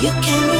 You can